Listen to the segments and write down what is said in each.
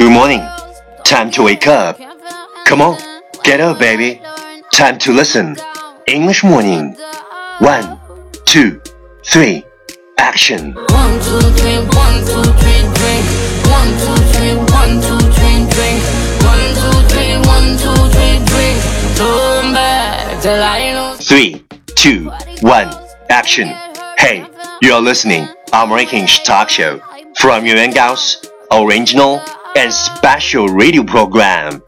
Good morning. Time to wake up. Come on, get up, baby. Time to listen. English morning. One, two, three. Action. One, two, three, one, two, three, drink. One, two, three, one, two, three, drink. One, two, three, one, two, three, drink. Turn back till I lose. Three, two, one. Action. Hey, you are listening I'm American Talk Show from Yuan Gao's original and special radio program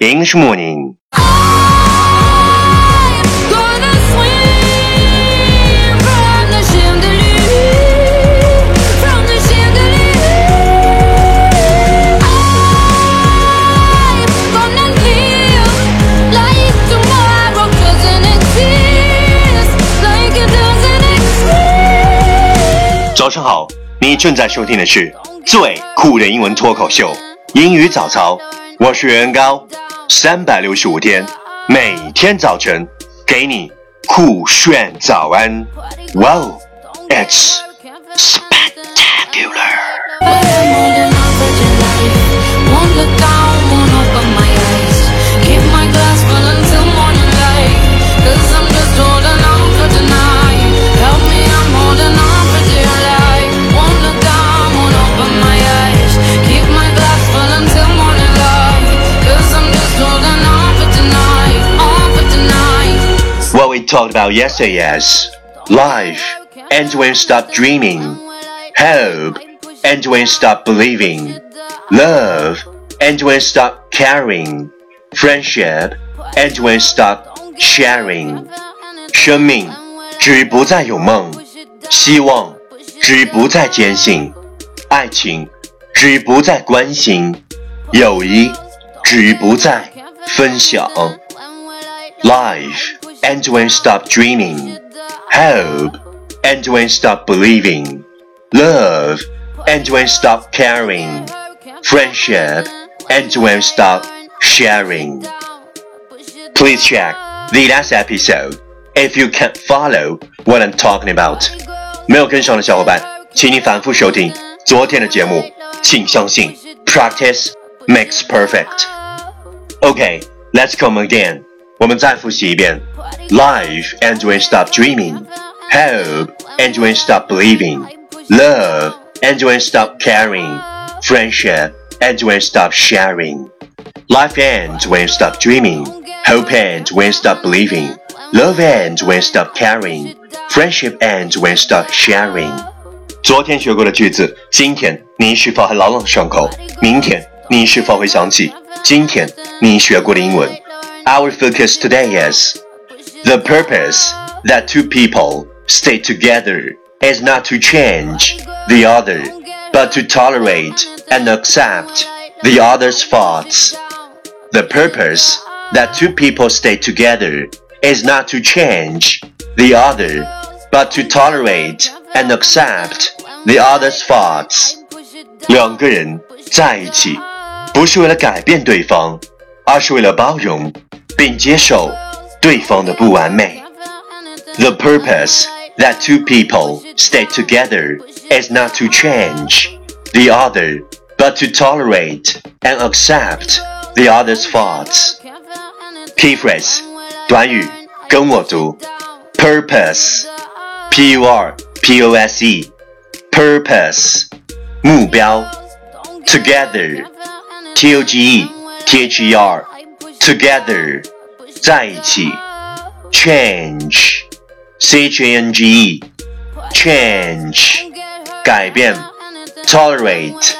English morning 早上好，你正在收听的是最酷的英文脱口秀。英语早操。我是袁高，三百六十五天，每天早晨给你酷炫早安。Wow, it's spectacular! talked about yesterday is life ends when you stop dreaming, hope ends when you stop believing, love ends when you stop caring, friendship ends when you stop sharing. 生命止于不再有梦，希望止于不再坚信，爱情止于不再关心，友谊止于不再分享。Life ends when you stop dreaming. Hope ends when you stop believing. Love ends when you stop caring. Friendship ends when you stop sharing. Please check the last episode if you can't follow what I'm talking about. 没有跟上的小伙伴，请你反复收听昨天的节目。请相信，practice makes perfect. Okay, let's come again. 我们再复习一遍。Life ends when you stop dreaming. Hope ends when you stop believing. Love ends when you stop caring. Friendship ends when you stop sharing. Life ends when you stop dreaming. Hope ends when you stop believing. Love ends when you stop caring. Friendship ends when you stop sharing. 昨天学过的句子，今天你是否还朗朗上口？明天你是否会想起今天你学过的英文 ？Our focus today is the purpose that two people stay together is not to change the other, but to tolerate and accept the other's faults. The purpose that two people stay together is not to change the other, but to tolerate and accept the other's faults. 两个人在一起，不是为了改变对方，而是为了包容 并接受对方的不完美。The purpose that two people stay together is not to change the other, but to tolerate and accept the other's faults. Key phrase 短语跟我读，purpose, p u r p o s e, purpose 目标，together, t o g e t h e r, together 在一起，change, c h a n g e, change 改变，tolerate,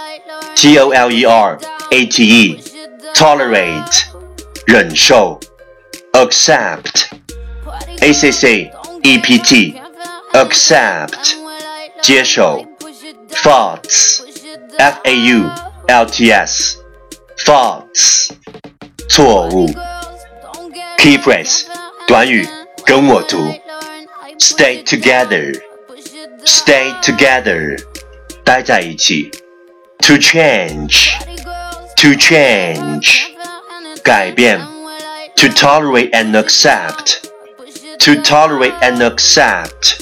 t o l e r a t e, tolerate 忍受，accept, a c c e p t, accept 接受，faults, f a u l t s, faults 错误。Key phrase 短语跟我读，stay together, stay together 待在一起，to change, to change 改变，to tolerate and accept, to tolerate and accept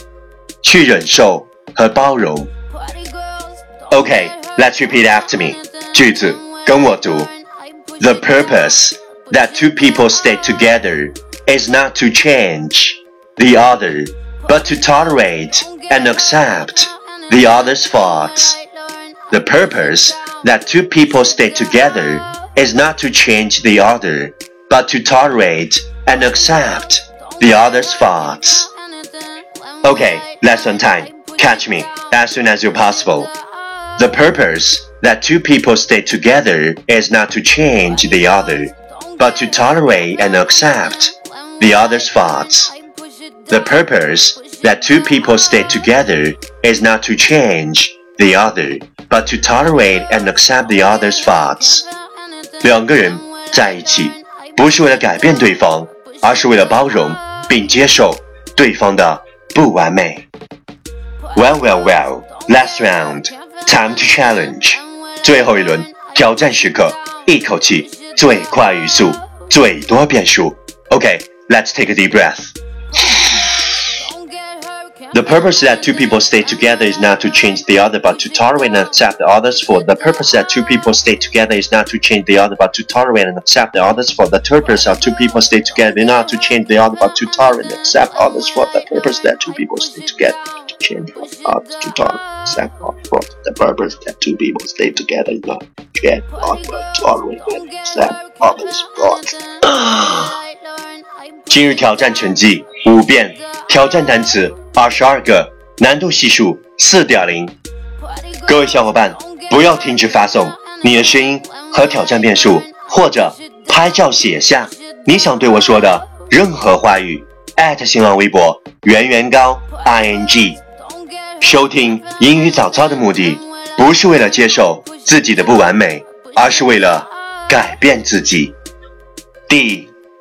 去忍受和包容。Okay, let's repeat after me. 句子 跟我读。 The purpose that two people stay together is not to change the other, but to tolerate and accept the other's faults. The purpose that two people stay together is not to change the other, but to tolerate and accept the other's faults. Okay, lesson time. Catch me as soon as you're possible. The purpose that two people stay together is not to change the other, but to tolerate and accept the other's faults. The purpose that two people stay together is not to change the other, but to tolerate and accept the other's faults. 两个人在一起，不是为了改变对方，而是为了包容并接受对方的不完美。Well, well, well. Last round. Time to challenge. 最后一轮挑战时刻，一口气最快语速，最多变数。OK，let's take a deep breath. The purpose that two people stay together is not to change the other, but to tolerate and accept the other's fault. The purpose that two people stay together is not to change the other, but to tolerate and accept the other's fault. The purpose of two people stay together is not to change the other, but to tolerate and accept others' fault. The purpose that two people stay together to change others to tolerate and accept others' fault. The purpose that two people stay together is not to change others, but tolerate and accept others' fault. 今日挑战成绩五遍，挑战单词二十二个，难度系数四点零。各位小伙伴，不要停止发送你的声音和挑战变数，或者拍照写下你想对我说的任何话语。艾特新浪微博圆圆高 i n g。收听英语早操的目的，不是为了接受自己的不完美，而是为了改变自己。第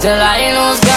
till I lose God.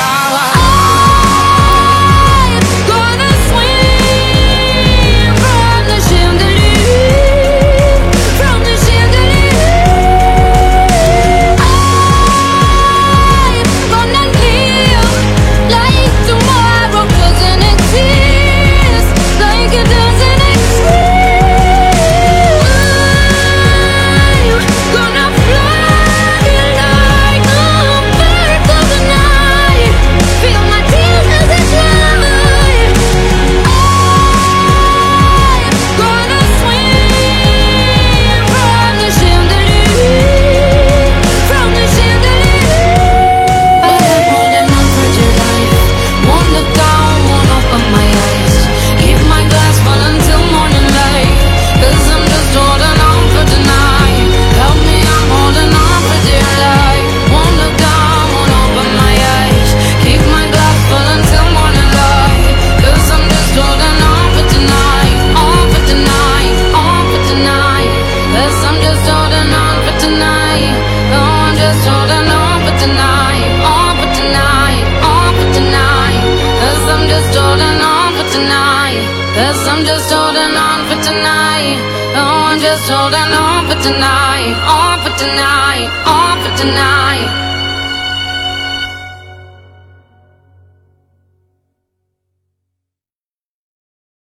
Cause I'm just holding on for tonight. Oh, I'm just holding on for tonight. On for tonight. On for tonight.